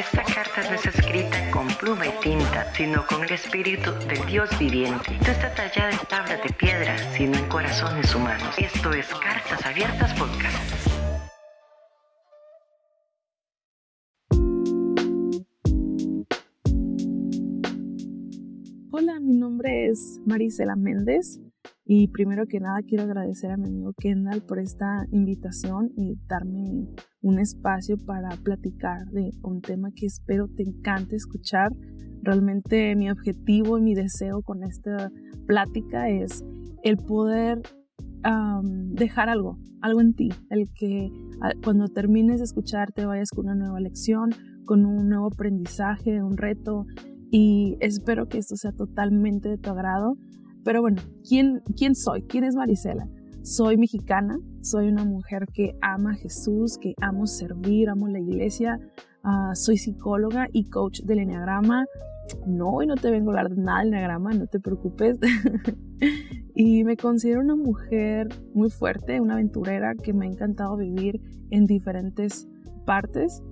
Esta carta no es escrita con pluma y tinta, sino con el espíritu del Dios viviente. No está tallada en tablas de piedra, sino en corazones humanos. Esto es Cartas Abiertas Podcast. Hola, mi nombre es Marisela Méndez y primero que nada quiero agradecer a mi amigo Kendall por esta invitación y darme un espacio para platicar de un tema que espero te encante escuchar. Realmente mi objetivo y mi deseo con esta plática es el poder dejar algo, algo en ti, el que cuando termines de escuchar te vayas con una nueva lección, con un nuevo aprendizaje, un reto y espero que esto sea totalmente de tu agrado. Pero bueno, ¿quién, quién soy? ¿Quién es Marisela? Soy mexicana, soy una mujer que ama a Jesús, que amo servir, amo la iglesia, ah, soy psicóloga y coach del Enneagrama. No, hoy no te vengo a hablar de nada del Enneagrama, no te preocupes. y me considero una mujer muy fuerte, una aventurera que me ha encantado vivir en diferentes partes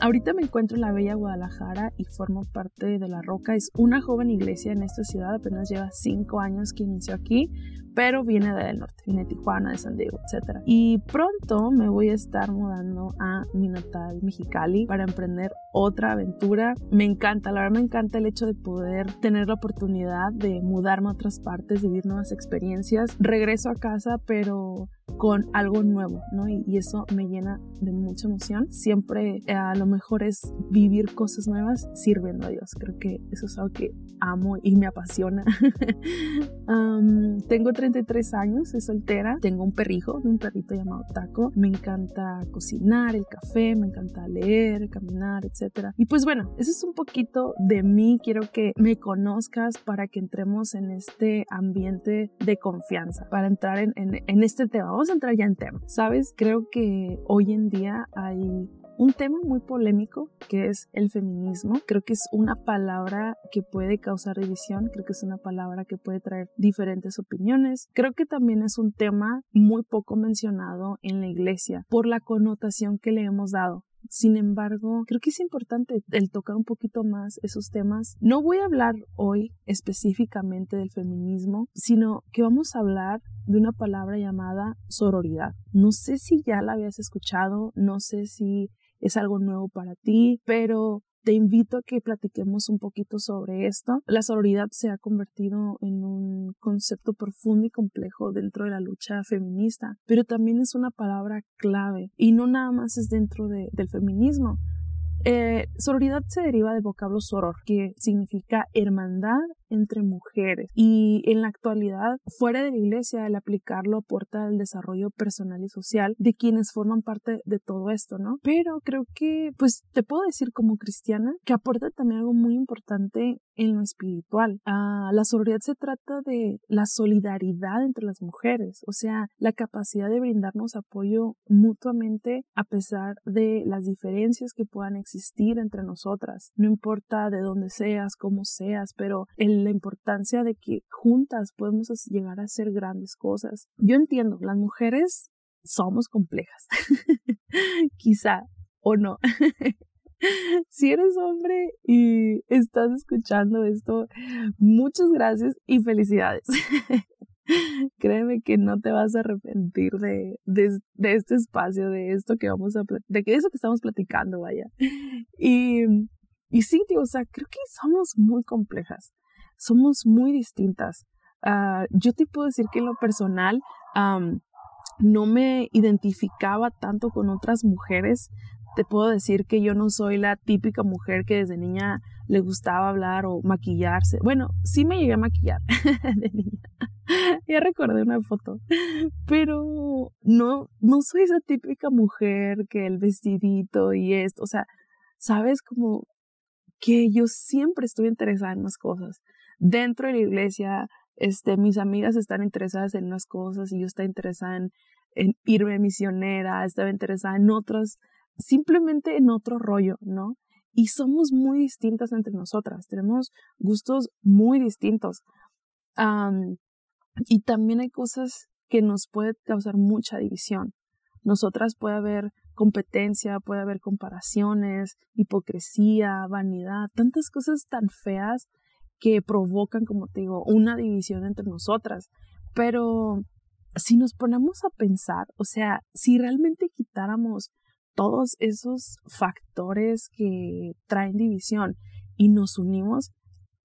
ahorita me encuentro en la bella Guadalajara y formo parte de La Roca. Es una joven iglesia en esta ciudad, apenas lleva cinco años que inició aquí, pero viene del norte, viene de Tijuana, de San Diego, etc. Y pronto me voy a estar mudando a mi natal Mexicali para emprender otra aventura. Me encanta, la verdad me encanta el hecho de poder tener la oportunidad de mudarme a otras partes, vivir nuevas experiencias. Regreso a casa, pero con algo nuevo, ¿no? Y, eso me llena de mucha emoción. Siempre eh, a lo mejor es vivir cosas nuevas sirviendo a Dios. Creo que eso es algo que amo y me apasiona. tengo 33 años, soy soltera, tengo un perrijo, un perrito llamado Taco. Me encanta cocinar, el café, me encanta leer, caminar, etc. Y pues bueno, eso es un poquito de mí. Quiero que me conozcas para que entremos en este ambiente de confianza, para entrar en, en este tema vamos a entrar ya en tema. Sabes, creo que hoy en día hay un tema muy polémico que es el feminismo. Creo que es una palabra que puede causar división, creo que es una palabra que puede traer diferentes opiniones. Creo que también es un tema muy poco mencionado en la iglesia por la connotación que le hemos dado. Sin embargo, creo que es importante el tocar un poquito más esos temas. No voy a hablar hoy específicamente del feminismo, sino que vamos a hablar de una palabra llamada sororidad. No sé si ya la habías escuchado, no sé si es algo nuevo para ti, pero te invito a que platiquemos un poquito sobre esto. La sororidad se ha convertido en un concepto profundo y complejo dentro de la lucha feminista, pero también es una palabra clave y no nada más es dentro del feminismo. Eh, sororidad se deriva del vocablo soror, que significa hermandad entre mujeres. Y en la actualidad, fuera de la iglesia, el aplicarlo aporta al desarrollo personal y social de quienes forman parte de todo esto, ¿no? Pero creo que, pues, te puedo decir como cristiana que aporta también algo muy importante en lo espiritual. Ah, la sororidad se trata de la solidaridad entre las mujeres, o sea, la capacidad de brindarnos apoyo mutuamente a pesar de las diferencias que puedan existir entre nosotras. No importa de dónde seas, cómo seas, pero el la importancia de que juntas podemos llegar a hacer grandes cosas. Yo entiendo, las mujeres somos complejas, quizá o no. si eres hombre y estás escuchando esto, muchas gracias y felicidades. Créeme que no te vas a arrepentir de, de, este espacio, de esto que vamos a, de eso que estamos platicando, vaya. Y, y sí, tío, o sea, creo que somos muy complejas somos muy distintas. Ah, yo te puedo decir que en lo personal no me identificaba tanto con otras mujeres. Te puedo decir que yo no soy la típica mujer que desde niña le gustaba hablar o maquillarse. Bueno, sí me llegué a maquillar de niña. ya recordé una foto. Pero no, no soy esa típica mujer que el vestidito y esto. O sea, sabes como que yo siempre estuve interesada en más cosas dentro de la iglesia, este, mis amigas están interesadas en unas cosas y yo estaba interesada en, irme misionera, estaba interesada en otros, simplemente en otro rollo, ¿no? Y somos muy distintas entre nosotras, tenemos gustos muy distintos. y también hay cosas que nos pueden causar mucha división. Nosotras puede haber competencia, puede haber comparaciones, hipocresía, vanidad, tantas cosas tan feas que provocan, como te digo, una división entre nosotras. Pero si nos ponemos a pensar, o sea, si realmente quitáramos todos esos factores que traen división y nos unimos,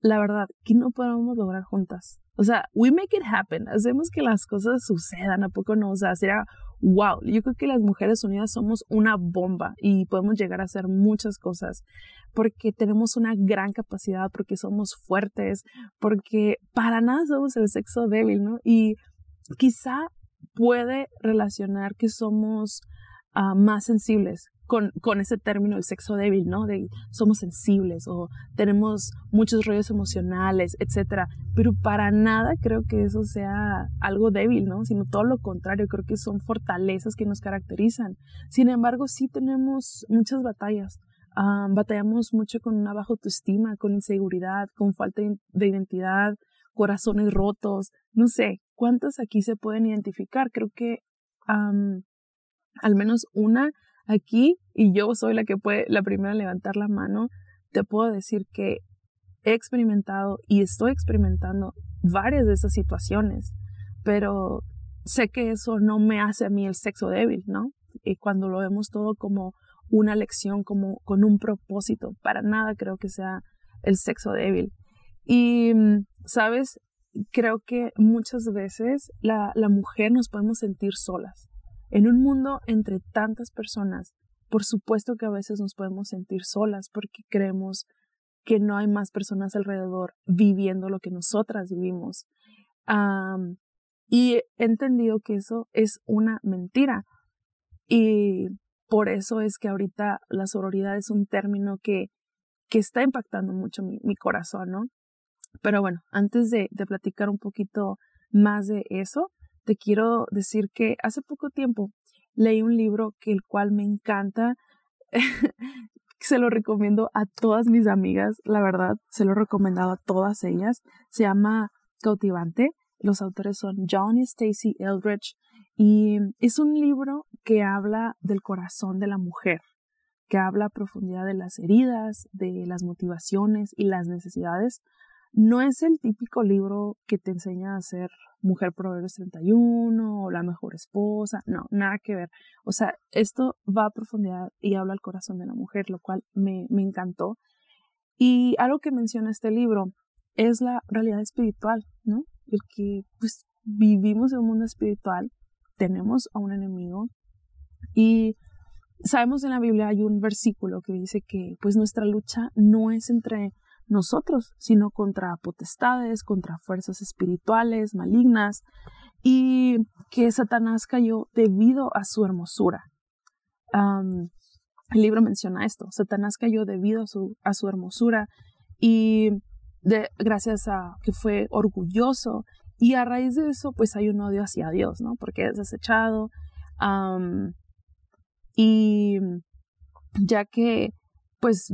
la verdad, que no podemos lograr juntas. O sea, we make it happen, hacemos que las cosas sucedan, ¿a poco no? O sea, será wow. Yo creo que las mujeres unidas somos una bomba y podemos llegar a hacer muchas cosas porque tenemos una gran capacidad, porque somos fuertes, porque para nada somos el sexo débil, ¿no? Y quizá puede relacionar que somos ah, más sensibles con, ese término, el sexo débil, ¿no? De somos sensibles o tenemos muchos rollos emocionales, etcétera. Pero para nada creo que eso sea algo débil, ¿no? Sino todo lo contrario, creo que son fortalezas que nos caracterizan. Sin embargo, sí tenemos muchas batallas. Batallamos mucho con una baja autoestima, con inseguridad, con falta de identidad, corazones rotos, no sé, ¿cuántas aquí se pueden identificar? Creo que al menos una aquí, y yo soy la que puede, la primera a levantar la mano, te puedo decir que he experimentado y estoy experimentando varias de esas situaciones, pero sé que eso no me hace a mí el sexo débil, ¿no? Y cuando lo vemos todo como una lección, como con un propósito, para nada creo que sea el sexo débil. Y, mm, ¿sabes? Creo que muchas veces la mujer nos podemos sentir solas. En un mundo entre tantas personas, por supuesto que a veces nos podemos sentir solas porque creemos que no hay más personas alrededor viviendo lo que nosotras vivimos. y he entendido que eso es una mentira. Y por eso es que ahorita la sororidad es un término que, que está impactando mucho mi, mi corazón, ¿no? Pero bueno, antes de, platicar un poquito más de eso, te quiero decir que hace poco tiempo leí un libro que el cual me encanta. se lo recomiendo a todas mis amigas, la verdad, se lo he recomendado a todas ellas. Se llama Cautivante. Los autores son John y Stacy Eldridge y es un libro que habla del corazón de la mujer, que habla a profundidad de las heridas, de las motivaciones y las necesidades no es el típico libro que te enseña a ser mujer Proverbios 31 o la mejor esposa, no, nada que ver. O sea, esto va a profundidad y habla al corazón de la mujer, lo cual me, me encantó. Y algo que menciona este libro es la realidad espiritual, ¿no? El que pues vivimos en un mundo espiritual, tenemos a un enemigo y sabemos en la Biblia hay un versículo que dice que pues nuestra lucha no es entre nosotros, sino contra potestades, contra fuerzas espirituales malignas, y que Satanás cayó debido a su hermosura. el libro menciona esto, Satanás cayó debido a su, a su hermosura y de, gracias a que fue orgulloso y a raíz de eso pues hay un odio hacia Dios, ¿no? Porque es desechado y ya que pues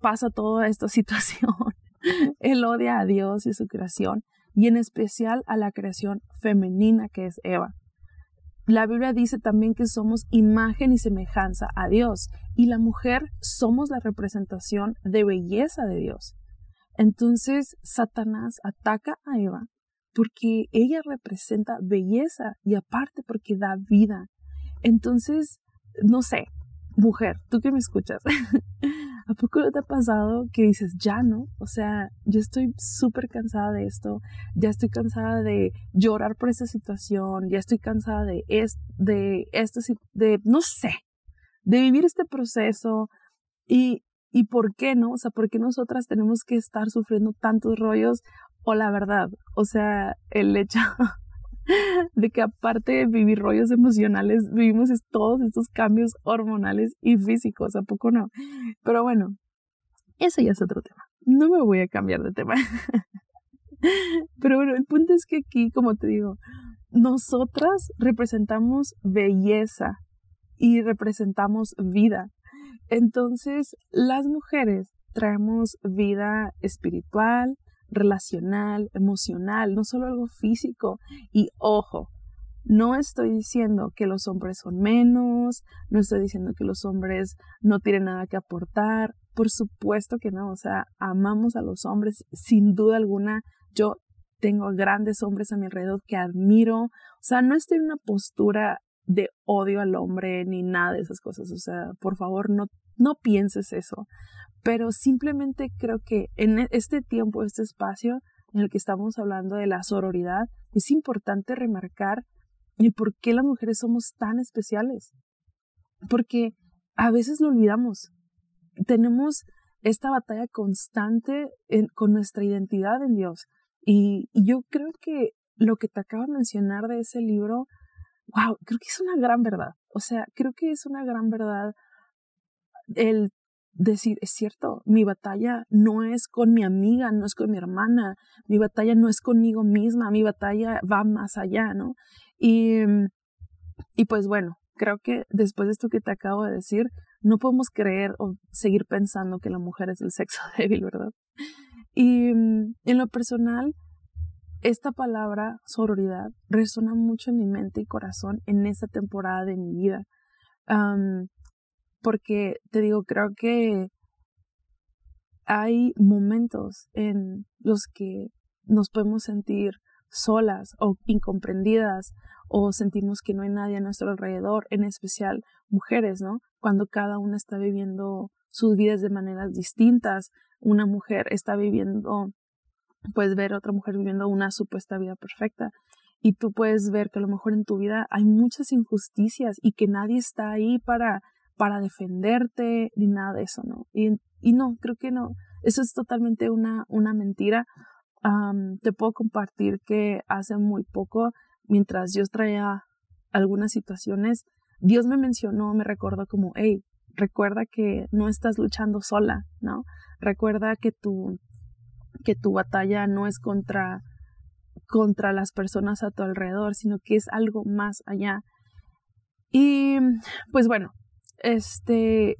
pasa toda esta situación. Él odia a Dios y su creación, y en especial a la creación femenina que es Eva. La Biblia dice también que somos imagen y semejanza a Dios, y la mujer somos la representación de belleza de Dios. Entonces Satanás ataca a Eva porque ella representa belleza y aparte porque da vida. Entonces, no sé, mujer, tú que me escuchas, ¿a poco no te ha pasado que dices, ya no? O sea, yo estoy súper cansada de esto, ya estoy cansada de llorar por esta situación, ya estoy cansada de, es, de esto, de, no sé, de vivir este proceso y, y por qué no, o sea, por qué nosotras tenemos que estar sufriendo tantos rollos o la verdad, o sea, el hecho de que aparte de vivir rollos emocionales, vivimos todos estos cambios hormonales y físicos, ¿a poco no? Pero bueno, eso ya es otro tema. No me voy a cambiar de tema. Pero bueno, el punto es que aquí, como te digo, nosotras representamos belleza y representamos vida. Entonces, las mujeres traemos vida espiritual, relacional, emocional, no solo algo físico. Y ojo, No estoy diciendo que los hombres son menos, no estoy diciendo que los hombres no tienen nada que aportar, por supuesto que no, o sea, amamos a los hombres sin duda alguna. Yo tengo grandes hombres a mi alrededor que admiro, o sea, no estoy en una postura de odio al hombre ni nada de esas cosas, o sea, por favor, no, no pienses eso, pero simplemente creo que en e, este tiempo, este espacio en el que estamos hablando de la sororidad, es importante remarcar el por qué las mujeres somos tan especiales, porque a veces lo olvidamos, tenemos esta batalla constante con nuestra identidad en Dios. Y, yo creo que lo que te acabo de mencionar de ese libro, wow, creo que es una gran verdad. O sea, creo que es una gran verdad el decir, es cierto, mi batalla no es con mi amiga, no es con mi hermana, mi batalla no es conmigo misma, mi batalla va más allá, ¿no? Y, y pues bueno, creo que después de esto que te acabo de decir, no podemos creer o seguir pensando que la mujer es el sexo débil, ¿verdad? Y mm, en lo personal, esta palabra sororidad resuena mucho en mi mente y corazón en esta temporada de mi vida. Porque te digo, creo que hay momentos en los que nos podemos sentir solas o incomprendidas o sentimos que no hay nadie a nuestro alrededor, en especial mujeres, ¿no? Cuando cada una está viviendo sus vidas de maneras distintas, una mujer está viviendo, puedes ver otra mujer viviendo una supuesta vida perfecta y tú puedes ver que a lo mejor en tu vida hay muchas injusticias y que nadie está ahí para para defenderte ni nada de eso, ¿no? Y, no, creo que no. Eso es totalmente una, una mentira. te puedo compartir que hace muy poco mientras Dios traía algunas situaciones, Dios me mencionó, me recordó como, hey, recuerda que no estás luchando sola, ¿no? Recuerda que tu, que tu batalla no es contra, contra las personas a tu alrededor, sino que es algo más allá. Y pues bueno, este,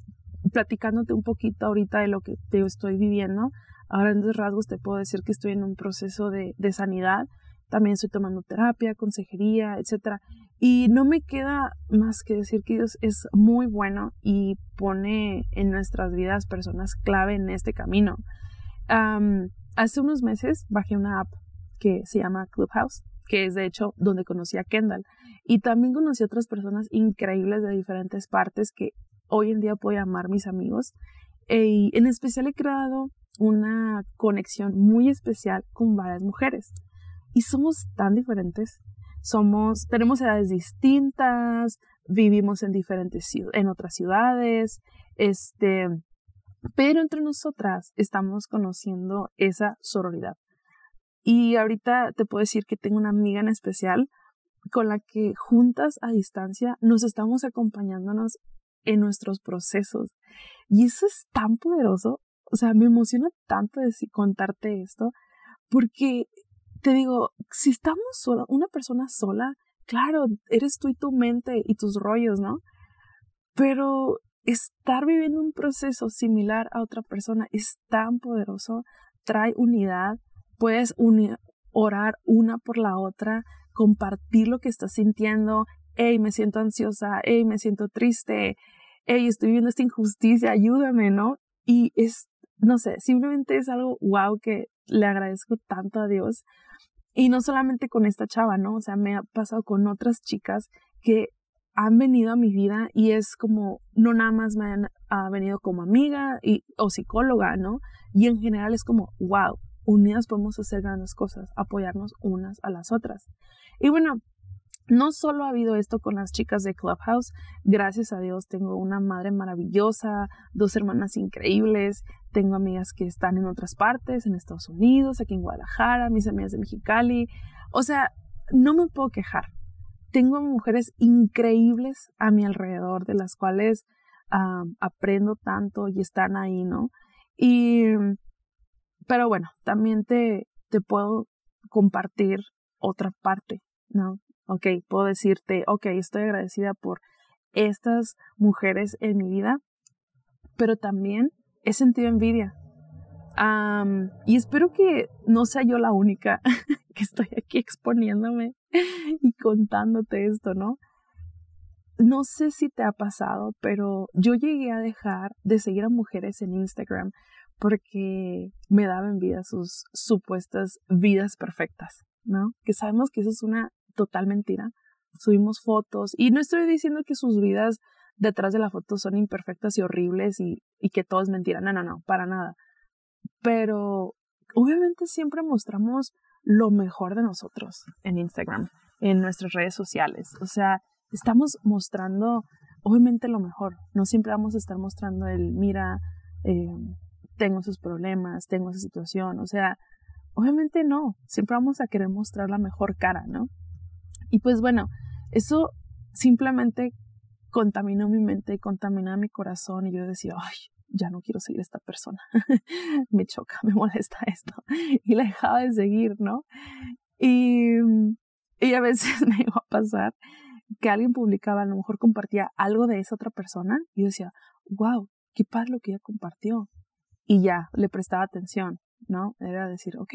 platicándote un poquito ahorita de lo que te estoy viviendo, a grandes rasgos te puedo decir que estoy en un proceso de, de sanidad también estoy tomando terapia, consejería, etcétera. Y no me queda más que decir que Dios es muy bueno y pone en nuestras vidas personas clave en este camino. hace unos meses bajé una app que se llama Clubhouse, que es de hecho donde conocí a Kendall. Y también conocí a otras personas increíbles de diferentes partes que hoy en día puedo llamar mis amigos. Y en especial he creado una conexión muy especial con varias mujeres y somos tan diferentes. Somos, tenemos edades distintas, vivimos en diferentes en otras ciudades, este, pero entre nosotras estamos conociendo esa sororidad. Y ahorita te puedo decir que tengo una amiga en especial con la que juntas a distancia nos estamos acompañándonos en nuestros procesos. Y eso es tan poderoso. O sea, me emociona tanto decir, contarte esto, porque te digo, si estamos sola, una persona sola, claro, eres tú y tu mente y tus rollos, ¿no? Pero estar viviendo un proceso similar a otra persona es tan poderoso, trae unidad, puedes orar una por la otra, compartir lo que estás sintiendo, hey, me siento ansiosa, hey, me siento triste, hey, estoy viendo esta injusticia, ayúdame, ¿no? Y es, no sé, simplemente es algo wow que le agradezco tanto a Dios y no solamente con esta chava, ¿no? O sea, me ha pasado con otras chicas que han venido a mi vida y es como, no nada más me han venido como amiga y, o psicóloga, ¿no? Y en general es como, wow, unidas podemos hacer grandes cosas, apoyarnos unas a las otras. Y bueno, no solo ha habido esto con las chicas de Clubhouse, gracias a Dios tengo una madre maravillosa, dos hermanas increíbles, tengo amigas que están en otras partes, en Estados Unidos, aquí en Guadalajara, mis amigas de Mexicali, o sea, no me puedo quejar. Tengo mujeres increíbles a mi alrededor, de las cuales aprendo tanto y están ahí, ¿no? Y, pero bueno, también te, te puedo compartir otra parte, ¿no? ok, puedo decirte, ok, estoy agradecida por estas mujeres en mi vida, pero también he sentido envidia. y espero que no sea yo la única que estoy aquí exponiéndome y contándote esto, ¿no? No sé si te ha pasado, pero yo llegué a dejar de seguir a mujeres en Instagram porque me daban vida sus supuestas vidas perfectas, ¿no? Que sabemos que eso es una total mentira. Subimos fotos y no estoy diciendo que sus vidas detrás de la foto son imperfectas y horribles y, y que todo es mentira. No, no, no, para nada. Pero obviamente siempre mostramos lo mejor de nosotros en Instagram, en nuestras redes sociales. O sea, estamos mostrando obviamente lo mejor. No siempre vamos a estar mostrando el, mira, eh, tengo esos problemas, tengo esa situación. O sea, obviamente no. Siempre vamos a querer mostrar la mejor cara, ¿no? Y pues bueno, eso simplemente contaminó mi mente, contaminó mi corazón y yo decía, ay, ya no quiero seguir a esta persona. me choca, me molesta esto. Y la dejaba de seguir, ¿no? Y, y a veces me iba a pasar que alguien publicaba, a lo mejor compartía algo de esa otra persona y yo decía, wow, qué padre lo que ella compartió. Y ya, le prestaba atención, ¿no? Era decir, ok,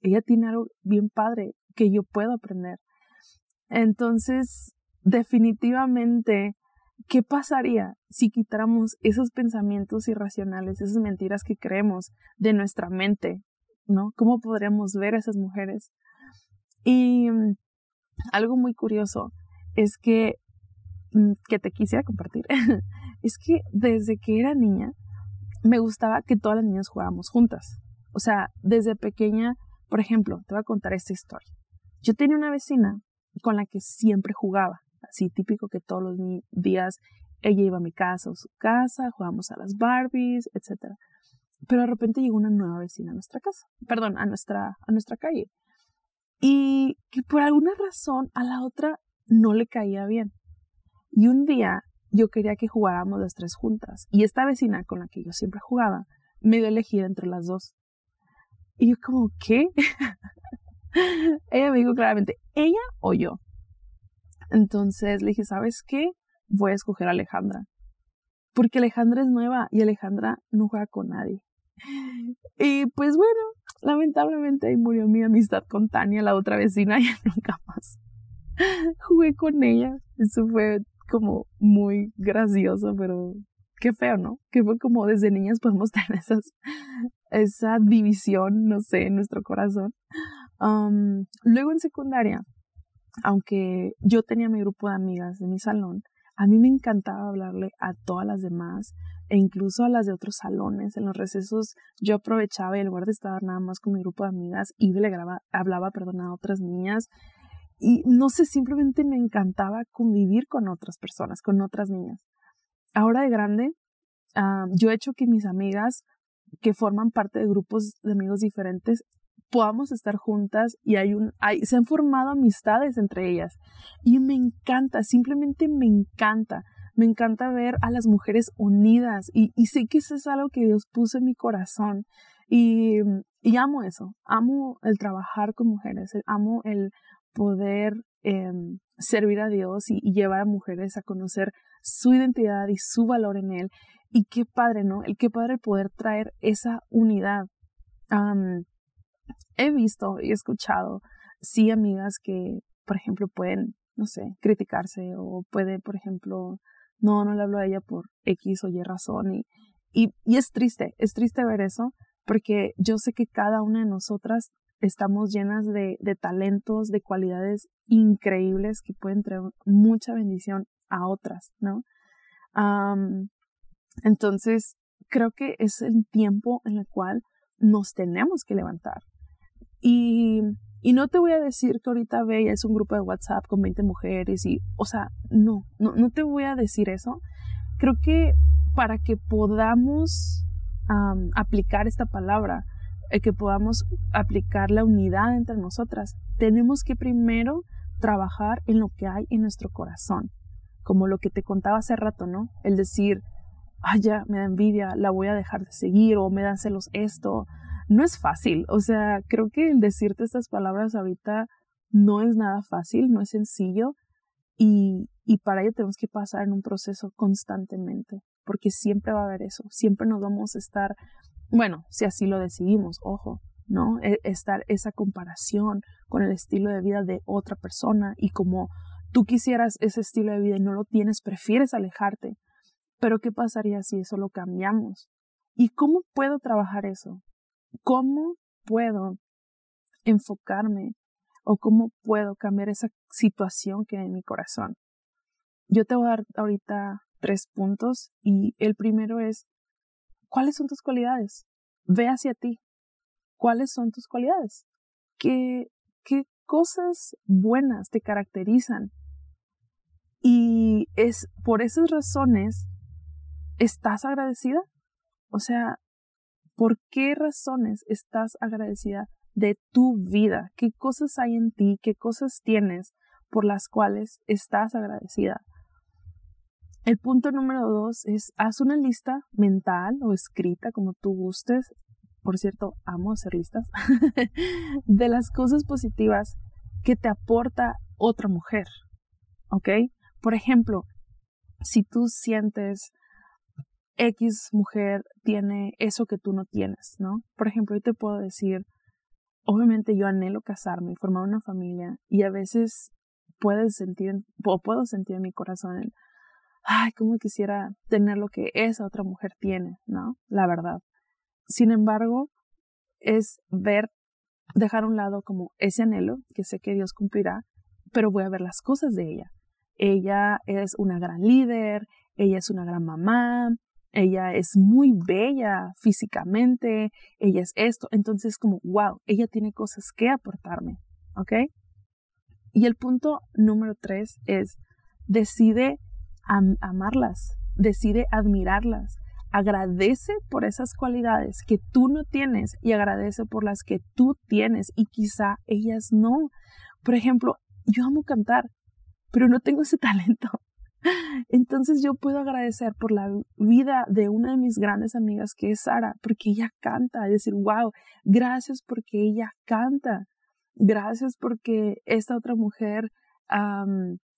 ella tiene algo bien padre que yo puedo aprender. Entonces, definitivamente ¿Qué pasaría si quitáramos esos pensamientos irracionales, esas mentiras que creemos de nuestra mente? ¿No? ¿Cómo podríamos ver a esas mujeres? Y mm, algo muy curioso es que, mm, que te quisiera compartir, es que desde que era niña me gustaba que todas las niñas jugáramos juntas. O sea, desde pequeña, por ejemplo, te voy a contar esta historia. Yo tenía una vecina con la que siempre jugaba así típico que todos los días ella iba a mi casa o su casa, jugábamos a las Barbies, etc. Pero de repente llegó una nueva vecina a nuestra casa, perdón, a nuestra, a nuestra calle. Y que por alguna razón a la otra no le caía bien. Y un día yo quería que jugáramos las tres juntas. Y esta vecina con la que yo siempre jugaba me dio a elegir entre las dos. Y yo como, ¿qué? ella me dijo claramente, ella o yo. Entonces le dije, ¿sabes qué? Voy a escoger a Alejandra. Porque Alejandra es nueva y Alejandra no juega con nadie. Y pues bueno, lamentablemente ahí murió mi amistad con Tania, la otra vecina, y nunca más jugué con ella. Eso fue como muy gracioso, pero qué feo, ¿no? Que fue como desde niñas podemos tener esas, esa división, no sé, en nuestro corazón. luego en secundaria aunque yo tenía mi grupo de amigas de mi salón, a mí me encantaba hablarle a todas las demás e incluso a las de otros salones. En los recesos yo aprovechaba y en lugar de estar nada más con mi grupo de amigas, y le hablaba perdón, a otras niñas. Y no sé, simplemente me encantaba convivir con otras personas, con otras niñas. Ahora de grande, ah, yo he hecho que mis amigas que forman parte de grupos de amigos diferentes podamos estar juntas y hay un, hay, se han formado amistades entre ellas. Y me encanta, simplemente me encanta. Me encanta ver a las mujeres unidas y, y sé que eso es algo que Dios puso en mi corazón. Y, y amo eso, amo el trabajar con mujeres, amo el poder em, servir a Dios y, llevar a mujeres a conocer su identidad y su valor en Él. Y qué padre, ¿no? El qué padre poder traer esa unidad he visto y escuchado, sí, amigas que, por ejemplo, pueden, no sé, criticarse o puede, por ejemplo, no, no le hablo a ella por X o Y razón y, y, y es triste, es triste ver eso porque yo sé que cada una de nosotras estamos llenas de, de talentos, de cualidades increíbles que pueden traer mucha bendición a otras, ¿no? entonces, creo que es el tiempo en el cual nos tenemos que levantar. Y, y no te voy a decir que ahorita Bella es un grupo de WhatsApp con 20 mujeres y, o sea, no, no, no te voy a decir eso. Creo que para que podamos aplicar esta palabra, eh, que podamos aplicar la unidad entre nosotras, tenemos que primero trabajar en lo que hay en nuestro corazón, como lo que te contaba hace rato, ¿no? El decir, ay, ya me da envidia, la voy a dejar de seguir o me da celos esto, no es fácil. O sea, creo que el decirte estas palabras ahorita no es nada fácil, no es sencillo y, y para ello tenemos que pasar en un proceso constantemente, porque siempre va a haber eso, siempre nos vamos a estar Bueno, si así lo decidimos, ojo, ¿no? E, estar esa comparación con el estilo de vida de otra persona y como tú quisieras ese estilo de vida y no lo tienes, prefieres alejarte. Pero ¿qué pasaría si eso lo cambiamos? ¿Y cómo puedo trabajar eso? ¿Cómo puedo enfocarme o cómo puedo cambiar esa situación que hay en mi corazón? Yo te voy a dar ahorita tres puntos y el primero es, ¿cuáles son tus cualidades? Ve hacia ti. ¿Cuáles son tus cualidades? ¿Qué, qué cosas buenas te caracterizan? Y es por esas razones, ¿estás agradecida? O sea, ¿por qué razones estás agradecida de tu vida? ¿Qué cosas hay en ti? ¿Qué cosas tienes por las cuales estás agradecida? El punto número dos es haz una lista mental o escrita, como tú gustes. Por cierto, amo hacer listas de las cosas positivas que te aporta otra mujer. ¿Ok? Por ejemplo, si tú sientes X mujer tiene eso que tú no tienes, ¿no? Por ejemplo, yo te puedo decir, obviamente yo anhelo casarme, formar una familia y a veces puedes sentir, o puedo sentir en mi corazón el, ay, cómo quisiera tener lo que esa otra mujer tiene, ¿no? La verdad. Sin embargo, es ver, dejar a un lado como ese anhelo, que sé que Dios cumplirá, pero voy a ver las cosas de ella. Ella es una gran líder, ella es una gran mamá, ella es muy bella físicamente, ella es esto. Entonces, como, wow, ella tiene cosas que aportarme, ¿ok? Y el punto número tres es, decide amarlas, decide admirarlas, agradece por esas cualidades que tú no tienes y agradece por las que tú tienes y quizá ellas no. Por ejemplo, yo amo cantar, pero no tengo ese talento. Entonces yo puedo agradecer por la vida de una de mis grandes amigas que es Sara, porque ella canta, y decir, wow, gracias porque ella canta, gracias porque esta otra mujer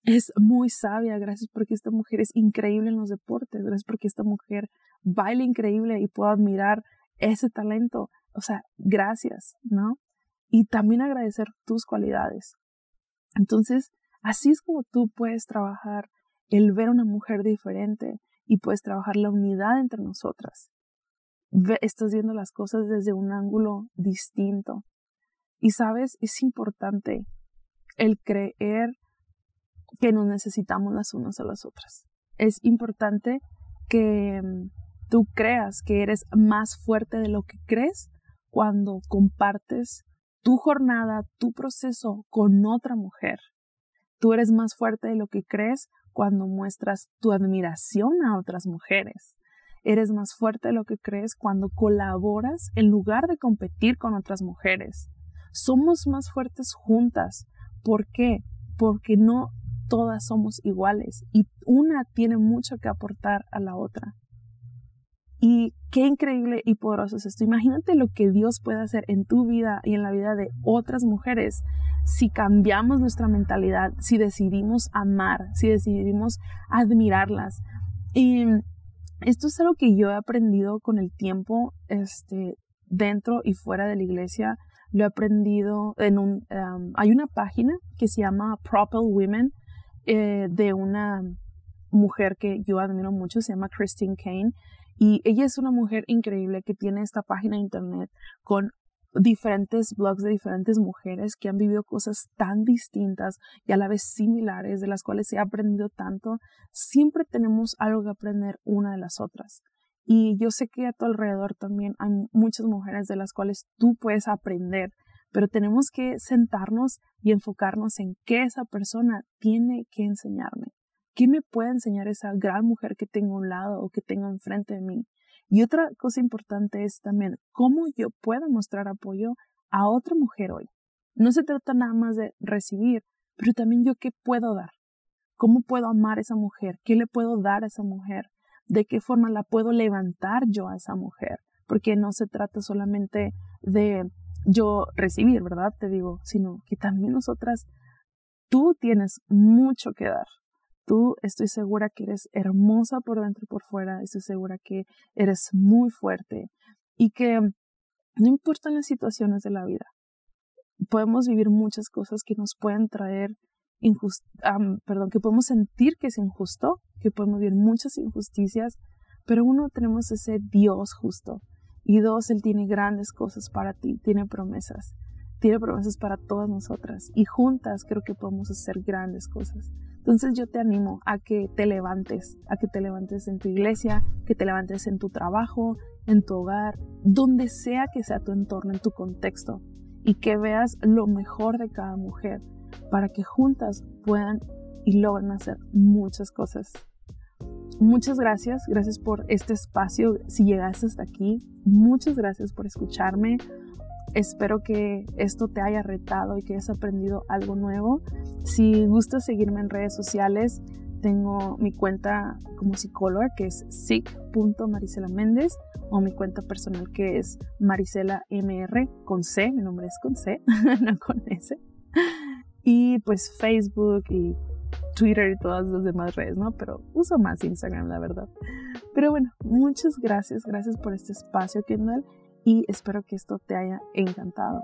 es muy sabia, gracias porque esta mujer es increíble en los deportes, gracias porque esta mujer baila increíble y puedo admirar ese talento. O sea, gracias, ¿no? Y también agradecer tus cualidades. Entonces, así es como tú puedes trabajar el ver a una mujer diferente y puedes trabajar la unidad entre nosotras. estás viendo las cosas desde un ángulo distinto. Y sabes, es importante el creer que nos necesitamos las unas a las otras. Es importante que mm, tú creas que eres más fuerte de lo que crees cuando compartes tu jornada, tu proceso con otra mujer. Tú eres más fuerte de lo que crees cuando muestras tu admiración a otras mujeres. Eres más fuerte de lo que crees cuando colaboras en lugar de competir con otras mujeres. Somos más fuertes juntas. ¿Por qué? Porque no todas somos iguales y una tiene mucho que aportar a la otra. Y qué increíble y poderoso es esto. Imagínate lo que Dios puede hacer en tu vida y en la vida de otras mujeres si cambiamos nuestra mentalidad, si decidimos amar, si decidimos admirarlas. Y esto es algo que yo he aprendido con el tiempo, este, dentro y fuera de la iglesia. Lo he aprendido en un, um, hay una página que se llama Propel Women eh, de una mujer que yo admiro mucho, se llama Christine Kane. Y ella es una mujer increíble que tiene esta página de internet con diferentes blogs de diferentes mujeres que han vivido cosas tan distintas y a la vez similares, de las cuales se ha aprendido tanto. Siempre tenemos algo que aprender una de las otras. Y yo sé que a tu alrededor también hay muchas mujeres de las cuales tú puedes aprender pero tenemos que sentarnos y enfocarnos en qué esa persona tiene que enseñarme. ¿Qué me puede enseñar esa gran mujer que tengo a un lado o que tengo enfrente de mí? Y otra cosa importante es también cómo yo puedo mostrar apoyo a otra mujer hoy. No se trata nada más de recibir, pero también yo qué puedo dar. ¿Cómo puedo amar a esa mujer? ¿Qué le puedo dar a esa mujer? ¿De qué forma la puedo levantar yo a esa mujer? Porque no se trata solamente de yo recibir, ¿verdad? Te digo, sino que también nosotras, tú tienes mucho que dar. Tú estoy segura que eres hermosa por dentro y por fuera, estoy segura que eres muy fuerte y que no importan las situaciones de la vida, podemos vivir muchas cosas que nos pueden traer injust perdón, que podemos sentir que es injusto, que podemos vivir muchas injusticias, pero uno tenemos ese Dios justo y dos, Él tiene grandes cosas para ti, tiene promesas, tiene promesas para todas nosotras y juntas creo que podemos hacer grandes cosas. Entonces yo te animo a que te levantes, a que te levantes en tu iglesia, que te levantes en tu trabajo, en tu hogar, donde sea que sea tu entorno, en tu contexto, y que veas lo mejor de cada mujer para que juntas puedan y logren hacer muchas cosas. Muchas gracias, gracias por este espacio. Si llegaste hasta aquí, muchas gracias por escucharme. Espero que esto te haya retado y que hayas aprendido algo nuevo. Si gustas seguirme en redes sociales, tengo mi cuenta como psicóloga que es sic.marisela Méndez o mi cuenta personal que es Marisela MR con C, mi nombre es con C, no con S. Y pues Facebook y Twitter y todas las demás redes, ¿no? Pero uso más Instagram, la verdad. Pero bueno, muchas gracias, gracias por este espacio, Kendall y espero que esto te haya encantado.